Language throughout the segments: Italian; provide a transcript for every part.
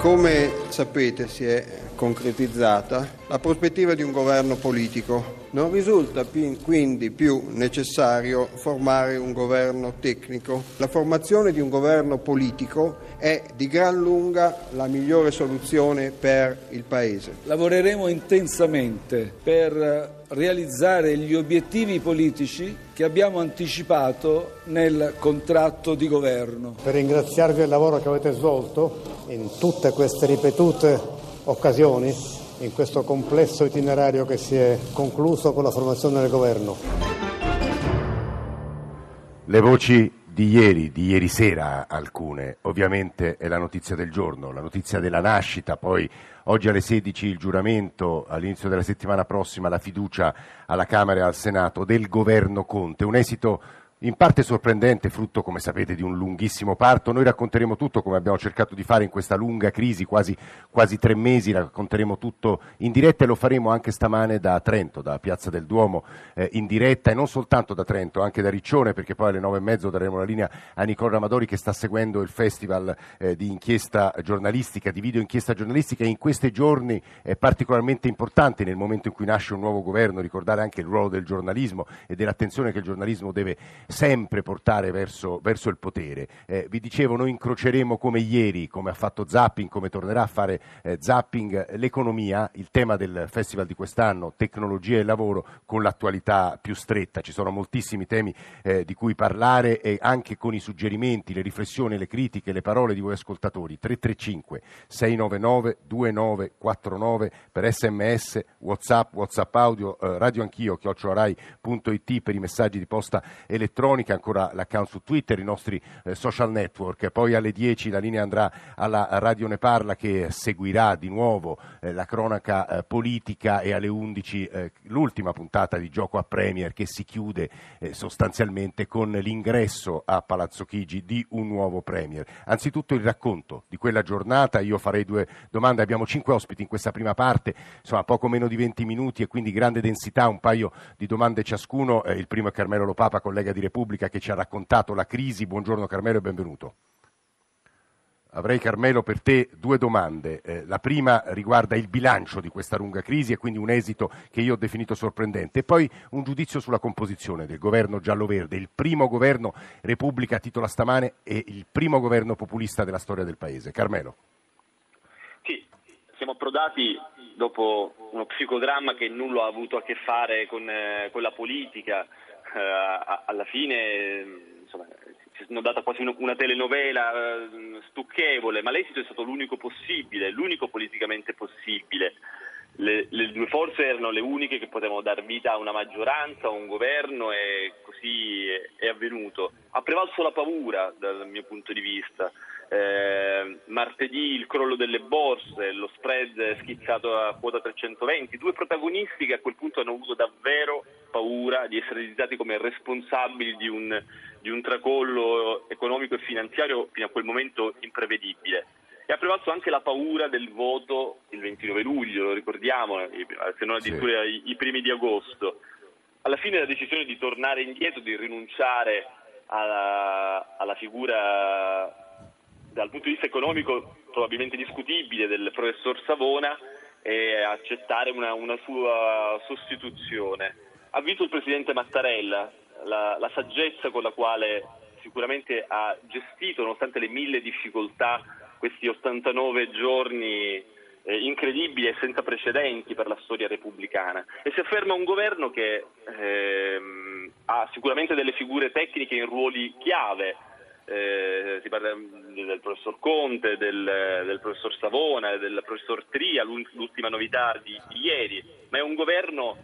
Come sapete si è concretizzata la prospettiva di un governo politico. Non risulta quindi più necessario formare un governo tecnico. La formazione di un governo politico è di gran lunga la migliore soluzione per il Paese. Lavoreremo intensamente per realizzare gli obiettivi politici che abbiamo anticipato nel contratto di governo. Per ringraziarvi del lavoro che avete svolto in tutte queste ripetute occasioni, in questo complesso itinerario che si è concluso con la formazione del governo. Le voci di ieri, di ieri sera alcune, ovviamente è la notizia del giorno, la notizia della nascita, poi oggi alle 16 il giuramento, all'inizio della settimana prossima la fiducia alla Camera e al Senato del governo Conte, un esito in parte sorprendente, frutto, come sapete, di un lunghissimo parto. Noi racconteremo tutto, come abbiamo cercato di fare in questa lunga crisi, quasi, quasi, tre mesi, racconteremo tutto in diretta e lo faremo anche stamane da Trento, da Piazza del Duomo, eh, in diretta e non soltanto da Trento, anche da Riccione, perché poi alle nove e mezzo daremo la linea a Nicola Ramadori che sta seguendo il festival eh, di inchiesta giornalistica, di video inchiesta giornalistica e in questi giorni è particolarmente importante nel momento in cui nasce un nuovo governo ricordare anche il ruolo del giornalismo e dell'attenzione che il giornalismo deve sempre portare verso, verso il potere. Eh, vi dicevo, noi incroceremo come ieri, come ha fatto Zapping, come tornerà a fare eh, Zapping, l'economia, il tema del festival di quest'anno, tecnologia e lavoro, con l'attualità più stretta. Ci sono moltissimi temi eh, di cui parlare e anche con i suggerimenti, le riflessioni, le critiche, le parole di voi ascoltatori. 335 699 2949 per sms, whatsapp, whatsapp audio, eh, radio anch'io, chiocciolarai.it per i messaggi di posta elettronica elettronica, ancora l'account su Twitter, i nostri eh, social network. Poi alle 10 la linea andrà alla Radio Ne Parla che seguirà di nuovo eh, la cronaca eh, politica e alle 11 eh, l'ultima puntata di Gioco a Premier che si chiude eh, sostanzialmente con l'ingresso a Palazzo Chigi di un nuovo Premier. Anzitutto il racconto di quella giornata, io farei due domande, abbiamo cinque ospiti in questa prima parte, insomma poco meno di 20 minuti e quindi grande densità, un paio di domande ciascuno. Il primo è Carmelo Lopapa, collega di Repubblica che ci ha raccontato la crisi. Buongiorno Carmelo e benvenuto. Avrei Carmelo per te due domande. Eh, la prima riguarda il bilancio di questa lunga crisi e quindi un esito che io ho definito sorprendente e poi un giudizio sulla composizione del governo giallo-verde, il primo governo Repubblica titola stamane e il primo governo populista della storia del Paese. Carmelo. Sì, siamo approdati dopo uno psicodramma che nulla ha avuto a che fare con, eh, con la politica, eh, alla fine insomma, si è data quasi una telenovela eh, stucchevole, ma l'esito è stato l'unico possibile, l'unico politicamente possibile. Le, le, due forze erano le uniche che potevano dar vita a una maggioranza, a un governo e così è, è avvenuto. Ha prevalso la paura dal mio punto di vista. Eh, martedì il crollo delle borse, lo spread schizzato a quota 320, due protagonisti che a quel punto hanno avuto davvero paura di essere risultati come responsabili di un, di un tracollo economico e finanziario fino a quel momento imprevedibile. E ha prevalso anche la paura del voto il 29 luglio, lo ricordiamo, se non addirittura sì. i, i primi di agosto. Alla fine la decisione di tornare indietro, di rinunciare alla, alla figura dal punto di vista economico probabilmente discutibile del professor Savona e accettare una, una sua sostituzione. Ha vinto il presidente Mattarella, la, la saggezza con la quale sicuramente ha gestito, nonostante le mille difficoltà, questi 89 giorni eh, incredibili e senza precedenti per la storia repubblicana. E si afferma un governo che ehm, ha sicuramente delle figure tecniche in ruoli chiave, eh, si parla del professor Conte, del, del, professor Savona, del professor Tria, l'ultima novità di, di, ieri, ma è un governo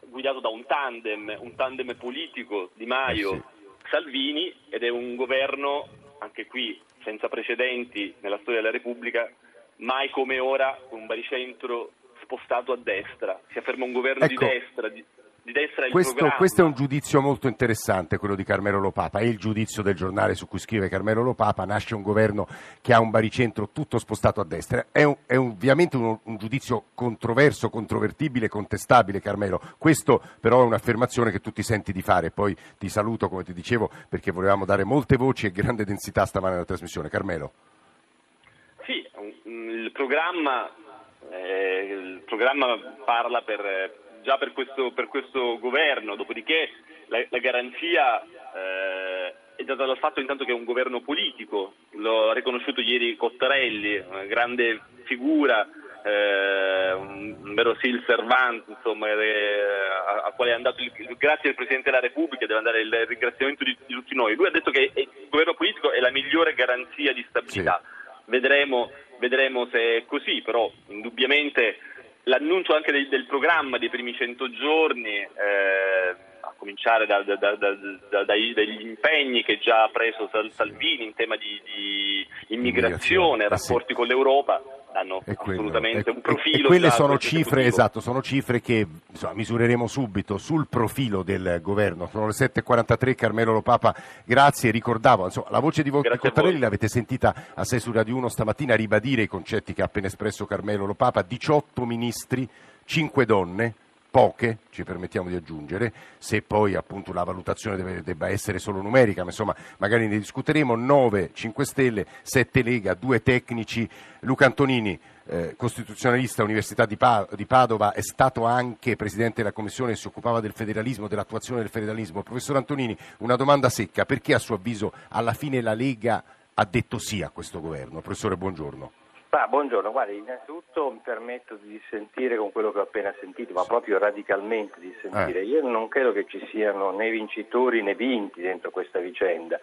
guidato da un tandem, un tandem politico Di Maio, eh sì. Salvini ed è un governo anche qui senza precedenti nella storia della Repubblica, mai come ora con un baricentro spostato a destra. Si afferma un governo ecco. di destra, di, di destra il questo, programma. questo è un giudizio molto interessante, quello di Carmelo Lopapa, è il giudizio del giornale su cui scrive Carmelo Lopapa, nasce un governo che ha un baricentro tutto spostato a destra, è, un, è ovviamente un, un, giudizio controverso, controvertibile, contestabile Carmelo, questo però è un'affermazione che tu ti senti di fare, poi ti saluto come ti dicevo perché volevamo dare molte voci e grande densità stamane alla trasmissione. Carmelo. Sì, il programma, eh, il programma parla per già per questo, per questo governo, dopodiché la, la garanzia eh, è data dal fatto intanto che è un governo politico, lo ha riconosciuto ieri Cottarelli, una grande figura, eh, un, vero sil servante, insomma, eh, a, a, quale è andato il, grazie al Presidente della Repubblica, deve andare il ringraziamento di, di tutti noi. Lui ha detto che il governo politico è la migliore garanzia di stabilità. Sì. Vedremo, vedremo se è così, però indubbiamente l'annuncio anche del, del, programma dei primi 100 giorni, eh, a cominciare da, da, da, dai, dagli impegni che già ha preso Salvini in tema di, di immigrazione, rapporti con l'Europa, hanno quello, assolutamente è, un profilo. E quelle sono cifre, esatto, sono cifre che insomma, misureremo subito sul profilo del governo. Sono le 7.43, Carmelo Lopapa, grazie. Ricordavo, insomma, la voce di, vo- di Cottarelli l'avete sentita a 6 su Radio 1 stamattina ribadire i concetti che ha appena espresso Carmelo Lopapa, 18 ministri, 5 donne poche, ci permettiamo di aggiungere, se poi appunto la valutazione deve, debba essere solo numerica, ma insomma magari ne discuteremo, 9 5 Stelle, 7 Lega, 2 tecnici, Luca Antonini, eh, costituzionalista Università di, pa- di, Padova, è stato anche Presidente della Commissione che si occupava del federalismo, dell'attuazione del federalismo. Professor Antonini, una domanda secca, perché a suo avviso alla fine la Lega ha detto sì a questo governo? Professore, buongiorno. Ah, buongiorno, guardi, innanzitutto mi permetto di dissentire con quello che ho appena sentito, ma proprio radicalmente dissentire. Eh. Io non credo che ci siano né vincitori né vinti dentro questa vicenda.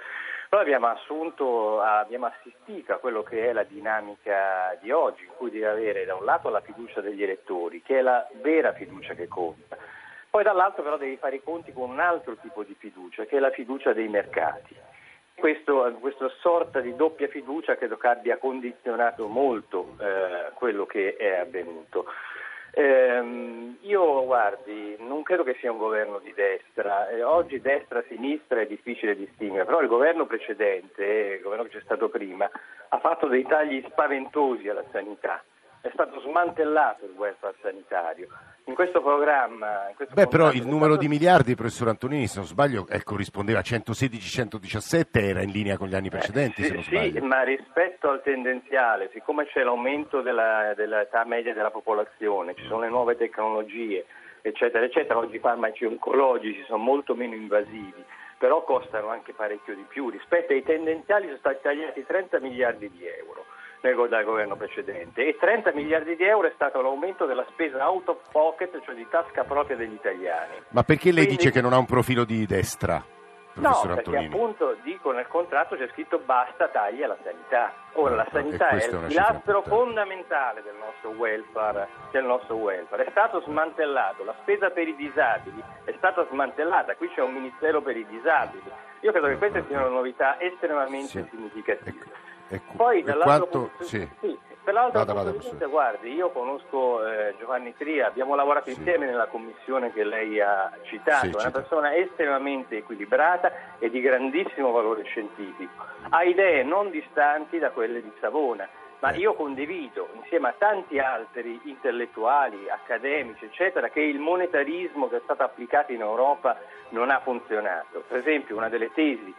Noi abbiamo assunto, abbiamo assistito a quello che è la dinamica di oggi, in cui devi avere da un lato la fiducia degli elettori, che è la vera fiducia che conta, poi dall'altro però devi fare i conti con un altro tipo di fiducia, che è la fiducia dei mercati questo, questa sorta di doppia fiducia credo che abbia condizionato molto eh, quello che è avvenuto. Eh, io guardi, non credo che sia un governo di destra, eh, oggi destra-sinistra è difficile distinguere, però il governo precedente, il governo che c'è stato prima, ha fatto dei tagli spaventosi alla sanità è stato smantellato il welfare sanitario. In questo programma... In questo Beh, però il numero stato... di miliardi, professor Antonini, se non sbaglio, eh, corrispondeva a 116-117, era in linea con gli anni precedenti, eh, se non sbaglio. Sì, ma rispetto al tendenziale, siccome c'è l'aumento della, dell'età media della popolazione, ci sono le nuove tecnologie, eccetera, eccetera, oggi i farmaci oncologici sono molto meno invasivi, però costano anche parecchio di più. Rispetto ai tendenziali sono stati tagliati 30 miliardi di euro dal governo precedente e 30 miliardi di euro è stato l'aumento della spesa out of pocket, cioè di tasca propria degli italiani. Ma perché lei Quindi... dice che non ha un profilo di destra? No, perché Antonini. appunto dico nel contratto c'è scritto basta tagli alla sanità. Ora la sanità è il pilastro fondamentale del nostro, welfare, del nostro welfare. È stato smantellato, la spesa per i disabili è stata smantellata, qui c'è un ministero per i disabili. Io credo che queste siano novità estremamente sì. significative. Ecco. Ecco, Poi dall'altro quanto... punto, sì. sì, per l'altro vada, punto vada, vista, guardi, io conosco eh, Giovanni Tria, abbiamo lavorato sì. insieme nella commissione che lei ha citato, è una persona estremamente equilibrata e di grandissimo valore scientifico, ha idee non distanti da quelle di Savona ma eh. io condivido insieme a tanti altri intellettuali, accademici, eccetera, che il monetarismo che è stato applicato in Europa non ha funzionato. Per esempio, una delle tesi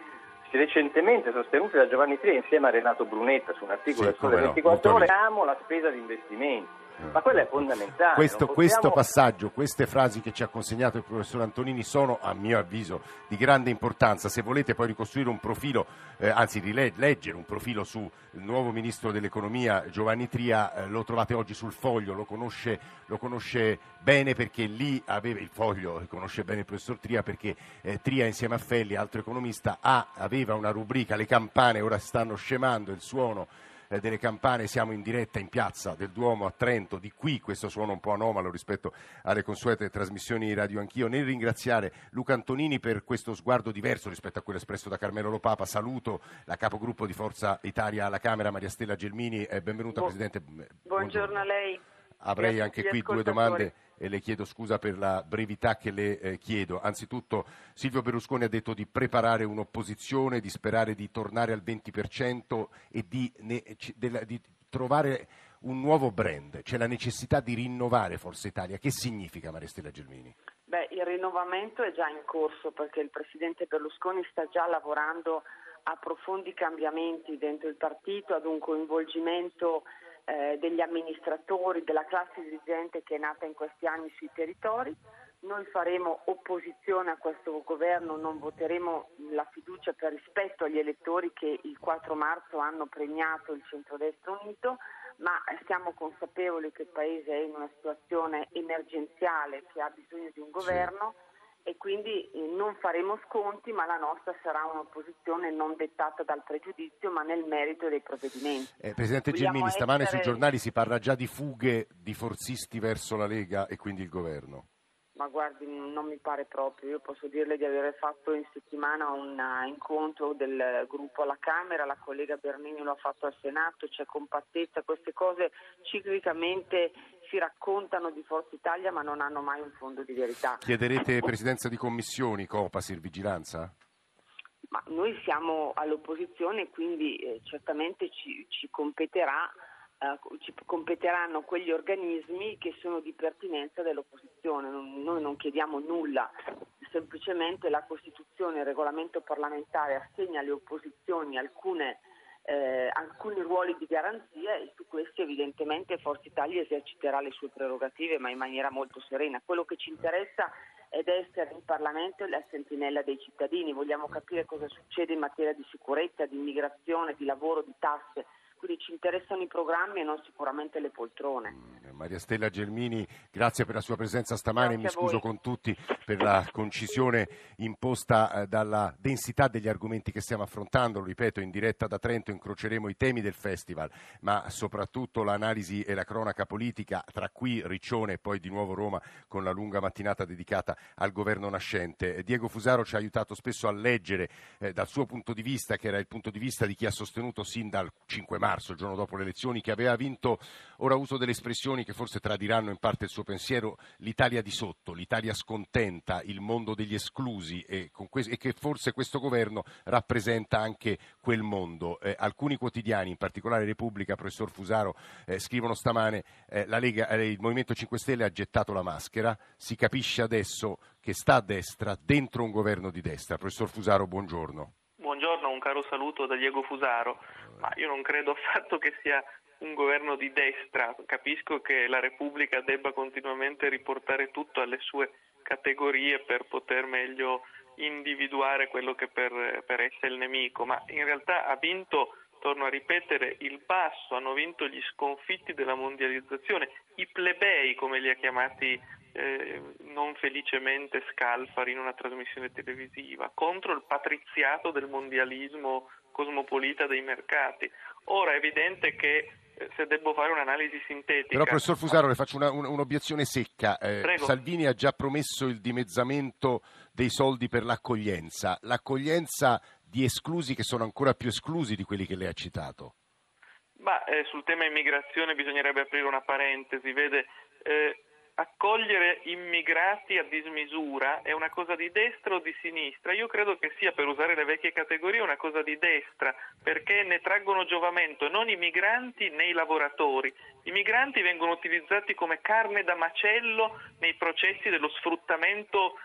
recentemente sostenute da Giovanni Tria insieme a Renato Brunetta su un articolo sì, del Sole 24 Ore, amo la spesa di investimenti. Ma quello è fondamentale. Questo, possiamo... questo, passaggio, queste frasi che ci ha consegnato il professor Antonini sono, a mio avviso, di grande importanza. Se volete poi ricostruire un profilo, eh, anzi rileggere un profilo sul nuovo ministro dell'economia Giovanni Tria, eh, lo trovate oggi sul foglio, lo conosce, lo conosce, bene perché lì aveva il foglio, conosce bene il professor Tria perché eh, Tria insieme a Felli, altro economista, ha, aveva una rubrica, le campane ora stanno scemando, il suono delle campane, siamo in diretta in piazza del Duomo a Trento, di qui questo suono un po' anomalo rispetto alle consuete trasmissioni radio anch'io. Nel ringraziare Luca Antonini per questo sguardo diverso rispetto a quello espresso da Carmelo Lopapa, saluto la capogruppo di Forza Italia alla Camera, Maria Stella Gelmini, benvenuta Bu- Presidente. Buongiorno, Buongiorno a lei. Avrei anche qui due domande e le chiedo scusa per la brevità che le eh, chiedo. Anzitutto Silvio Berlusconi ha detto di preparare un'opposizione, di sperare di tornare al 20% e di, ne, de, di trovare un nuovo brand. C'è la necessità di rinnovare Forza Italia. Che significa Maria Stella Gelmini? Beh, il rinnovamento è già in corso perché il Presidente Berlusconi sta già lavorando a profondi cambiamenti dentro il partito, ad un coinvolgimento eh, degli amministratori, della classe dirigente che è nata in questi anni sui territori. Noi faremo opposizione a questo governo, non voteremo la fiducia per rispetto agli elettori che il 4 marzo hanno premiato il centrodestra unito, ma siamo consapevoli che il Paese è in una situazione emergenziale che ha bisogno di un governo. Sì e quindi eh, non faremo sconti, ma la nostra sarà un'opposizione non dettata dal pregiudizio, ma nel merito dei provvedimenti. Eh, Presidente Vogliamo Gelmini, stamane essere... sui giornali si parla già di fughe di forzisti verso la Lega e quindi il governo. Ma guardi, non mi pare proprio. Io posso dirle di aver fatto in settimana un uh, incontro del gruppo alla Camera, la collega Bernini lo ha fatto al Senato, c'è compattezza, queste cose ciclicamente si raccontano di Forza Italia ma non hanno mai un fondo di verità. Chiederete presidenza di commissioni, Copasir, vigilanza? Ma noi siamo all'opposizione quindi eh, certamente ci, ci competerà Uh, ci competeranno quegli organismi che sono di pertinenza dell'opposizione. Non, noi non chiediamo nulla, semplicemente la Costituzione e il regolamento parlamentare assegna alle opposizioni alcune eh, alcuni ruoli di garanzia e su questi evidentemente Forza Italia eserciterà le sue prerogative ma in maniera molto serena. Quello che ci interessa è essere in Parlamento la sentinella dei cittadini, vogliamo capire cosa succede in materia di sicurezza, di immigrazione, di lavoro, di tasse quindi ci interessano i programmi e non sicuramente le poltrone. Mm, Maria Stella Gelmini, grazie per la sua presenza stamane, grazie mi scuso con tutti per la concisione imposta eh, dalla densità degli argomenti che stiamo affrontando, lo ripeto, in diretta da Trento incroceremo i temi del festival, ma soprattutto l'analisi e la cronaca politica tra qui Riccione e poi di nuovo Roma con la lunga mattinata dedicata al governo nascente. Diego Fusaro ci ha aiutato spesso a leggere eh, dal suo punto di vista, che era il punto di vista di chi ha sostenuto sin dal 5 marzo marzo, il giorno dopo le elezioni, che aveva vinto, ora uso delle espressioni che forse tradiranno in parte il suo pensiero, l'Italia di sotto, l'Italia scontenta, il mondo degli esclusi e, que- e che forse questo governo rappresenta anche quel mondo. Eh, alcuni quotidiani, in particolare Repubblica, professor Fusaro, eh, scrivono stamane eh, Lega, eh, il Movimento 5 Stelle ha gettato la maschera, si capisce adesso che sta a destra dentro un governo di destra. Professor Fusaro, buongiorno un caro saluto da Diego Fusaro, ma io non credo affatto che sia un governo di destra, capisco che la Repubblica debba continuamente riportare tutto alle sue categorie per poter meglio individuare quello che per, per essa il nemico, ma in realtà ha vinto torno a ripetere, il basso, hanno vinto gli sconfitti della mondializzazione, i plebei come li ha chiamati eh, non felicemente Scalfari in una trasmissione televisiva, contro il patriziato del mondialismo cosmopolita dei mercati. Ora è evidente che eh, se devo fare un'analisi sintetica. Però, professor Fusaro, le faccio una, un, un'obiezione secca. Eh, Salvini ha già promesso il dimezzamento dei soldi per l'accoglienza. L'accoglienza di esclusi che sono ancora più esclusi di quelli che lei ha citato. Ma eh, sul tema immigrazione bisognerebbe aprire una parentesi. Vede, eh, accogliere immigrati a dismisura è una cosa di destra o di sinistra? Io credo che sia, per usare le vecchie categorie, una cosa di destra, perché ne traggono giovamento non i migranti né i lavoratori. I migranti vengono utilizzati come carne da macello nei processi dello sfruttamento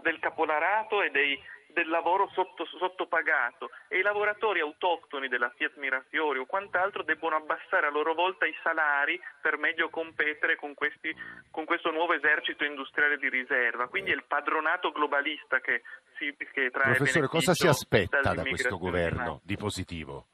del capolarato e dei del lavoro sotto, sottopagato e i lavoratori autoctoni della Fiat Mirafiori o quant'altro debbono abbassare a loro volta i salari per meglio competere con, questi, con questo nuovo esercito industriale di riserva. Quindi è il padronato globalista che, si, che trae Professore, cosa si aspetta da questo governo di positivo?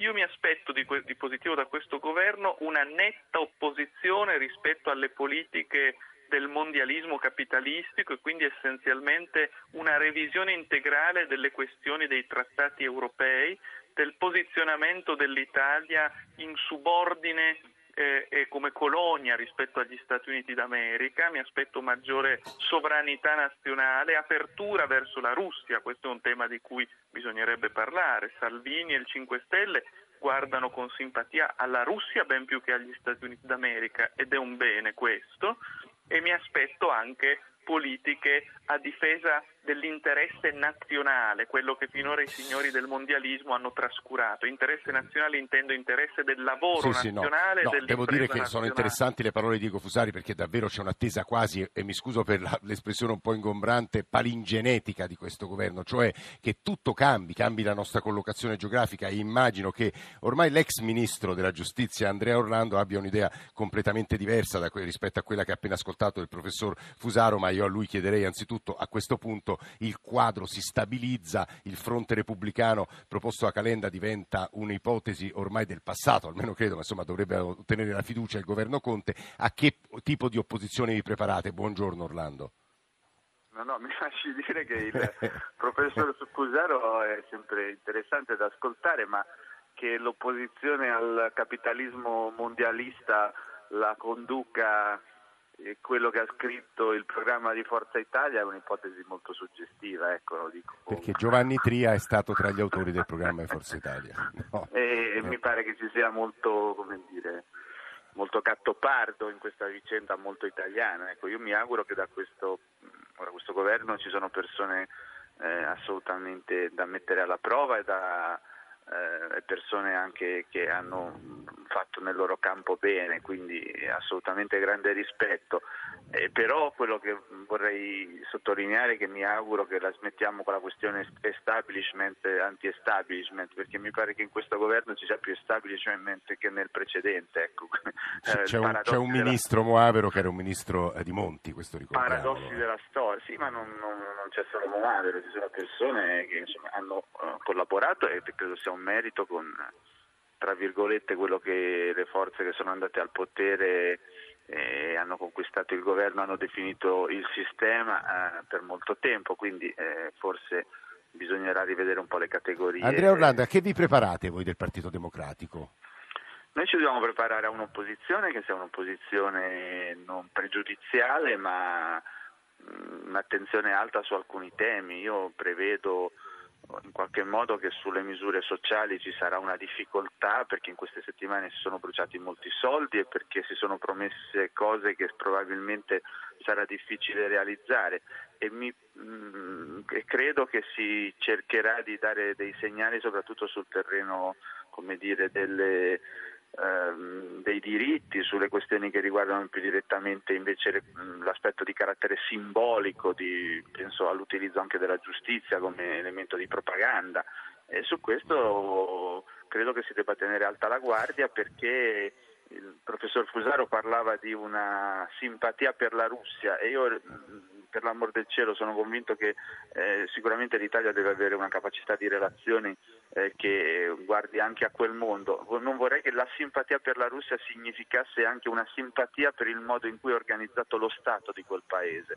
Io mi aspetto di, di, positivo da questo governo una netta opposizione rispetto alle politiche del mondialismo capitalistico e quindi essenzialmente una revisione integrale delle questioni dei trattati europei, del posizionamento dell'Italia in subordine eh, e come colonia rispetto agli Stati Uniti d'America, mi aspetto maggiore sovranità nazionale, apertura verso la Russia, questo è un tema di cui bisognerebbe parlare. Salvini e il 5 Stelle guardano con simpatia alla Russia ben più che agli Stati Uniti d'America ed è un bene questo e mi aspetto anche politiche a difesa dell'interesse nazionale, quello che finora i signori del mondialismo hanno trascurato. Interesse nazionale intendo interesse del lavoro sì, nazionale. Sì, no. no devo dire che nazionale. sono interessanti le parole di Diego Fusari perché davvero c'è un'attesa quasi, e mi scuso per la, l'espressione un po' ingombrante, palingenetica di questo governo, cioè che tutto cambi, cambi la nostra collocazione geografica e immagino che ormai l'ex ministro della giustizia Andrea Orlando abbia un'idea completamente diversa que- rispetto a quella che ha appena ascoltato del professor Fusaro, ma io a lui chiederei anzitutto a questo punto il quadro si stabilizza, il fronte repubblicano proposto da Calenda diventa un'ipotesi ormai del passato, almeno credo, ma insomma dovrebbe ottenere la fiducia il governo Conte. A che tipo di opposizione vi preparate? Buongiorno Orlando. No, no, mi lasci dire che il professor Scusaro è sempre interessante da ascoltare, ma che l'opposizione al capitalismo mondialista la conduca quello che ha scritto il programma di Forza Italia è un'ipotesi molto suggestiva, ecco, lo dico. Perché Giovanni Tria è stato tra gli autori del programma di Forza Italia. No. E no. mi pare che ci sia molto, come dire, molto cattopardo in questa vicenda molto italiana. Ecco, io mi auguro che da questo, da questo governo ci sono persone eh, assolutamente da mettere alla prova e da eh, persone anche che hanno fatto nel loro campo bene, quindi assolutamente grande rispetto. Eh, però quello che vorrei sottolineare è che mi auguro che la smettiamo con la questione establishment anti-establishment, perché mi pare che in questo governo ci sia più establishment che nel precedente. Ecco. Eh, c'è, un, c'è un ministro della... Moavero che era un ministro eh, di Monti, questo ricordiamo. Paradossi della storia, sì, ma non, non, non c'è solo Moavero, ci sono persone che insomma, hanno uh, collaborato e credo sia un merito con tra virgolette quello che le forze che sono andate al potere eh, hanno conquistato il governo, hanno definito il sistema eh, per molto tempo, quindi eh, forse bisognerà rivedere un po' le categorie. Andrea Orlando, a che vi preparate voi del Partito Democratico? Noi ci dobbiamo preparare a un'opposizione che sia un'opposizione non pregiudiziale ma mm, un'attenzione alta su alcuni temi. Io prevedo in qualche modo che sulle misure sociali ci sarà una difficoltà perché in queste settimane si sono bruciati molti soldi e perché si sono promesse cose che probabilmente sarà difficile realizzare. E, mi, mm, e credo che si cercherà di dare dei segnali soprattutto sul terreno come dire, delle dei diritti, sulle questioni che riguardano più direttamente invece l'aspetto di carattere simbolico, di, penso all'utilizzo anche della giustizia come elemento di propaganda. E su questo credo che si debba tenere alta la guardia perché il professor Fusaro parlava di una simpatia per la Russia e io per l'amor del cielo sono convinto che eh, sicuramente l'Italia deve avere una capacità di relazioni eh, che guardi anche a quel mondo. Non vorrei che la simpatia per la Russia significasse anche una simpatia per il modo in cui è organizzato lo Stato di quel paese.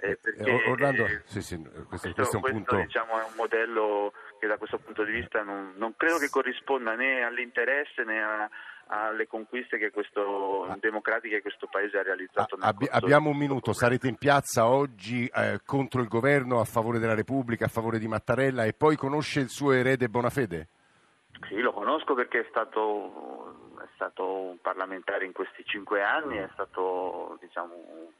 Eh, eh perché, Orlando, eh, sì, sì, questo, questo, questo, è un, punto... diciamo, è un modello che da questo punto di vista non, non credo che corrisponda né all'interesse né a alle conquiste che questo, ah. democratiche che questo Paese ha realizzato. Ah, abbi- abbiamo un minuto, sarete in piazza oggi eh, contro il governo, a favore della Repubblica, a favore di Mattarella e poi conosce il suo erede Bonafede? Sì, lo conosco perché è stato, è stato un parlamentare in questi cinque anni, è stato diciamo, un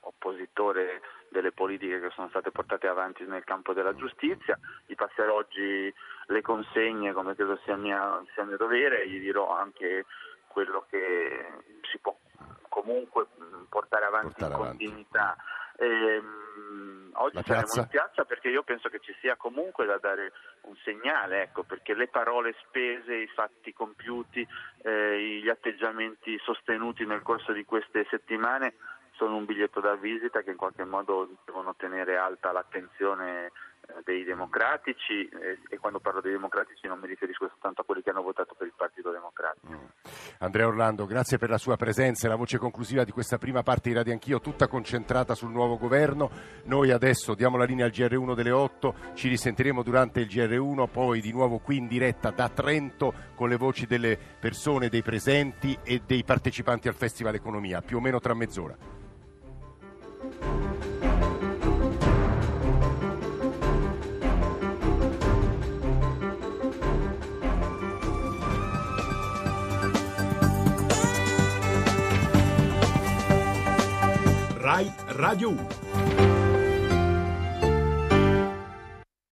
oppositore delle politiche che sono state portate avanti nel campo della giustizia. Gli passerò oggi le consegne come credo sia, mia, sia mio dovere, gli dirò anche quello che si può comunque portare avanti portare in continuità. Ehm, oggi saremo in piazza perché io penso che ci sia comunque da dare un segnale, ecco, perché le parole spese, i fatti compiuti, eh, gli atteggiamenti sostenuti nel corso di queste settimane sono un biglietto da visita che in qualche modo devono tenere alta l'attenzione eh, dei democratici e, quando parlo dei democratici non mi riferisco soltanto a quelli che hanno votato per il Partito Democratico. Mm. Andrea Orlando, grazie per la sua presenza e la voce conclusiva di questa prima parte di Radio Anch'io, tutta concentrata sul nuovo governo. Noi adesso diamo la linea al GR1 delle 8, ci risentiremo durante il GR1, poi di nuovo qui in diretta da Trento con le voci delle persone, dei presenti e dei partecipanti al Festival Economia, più o meno tra mezz'ora. Rai Radio 1.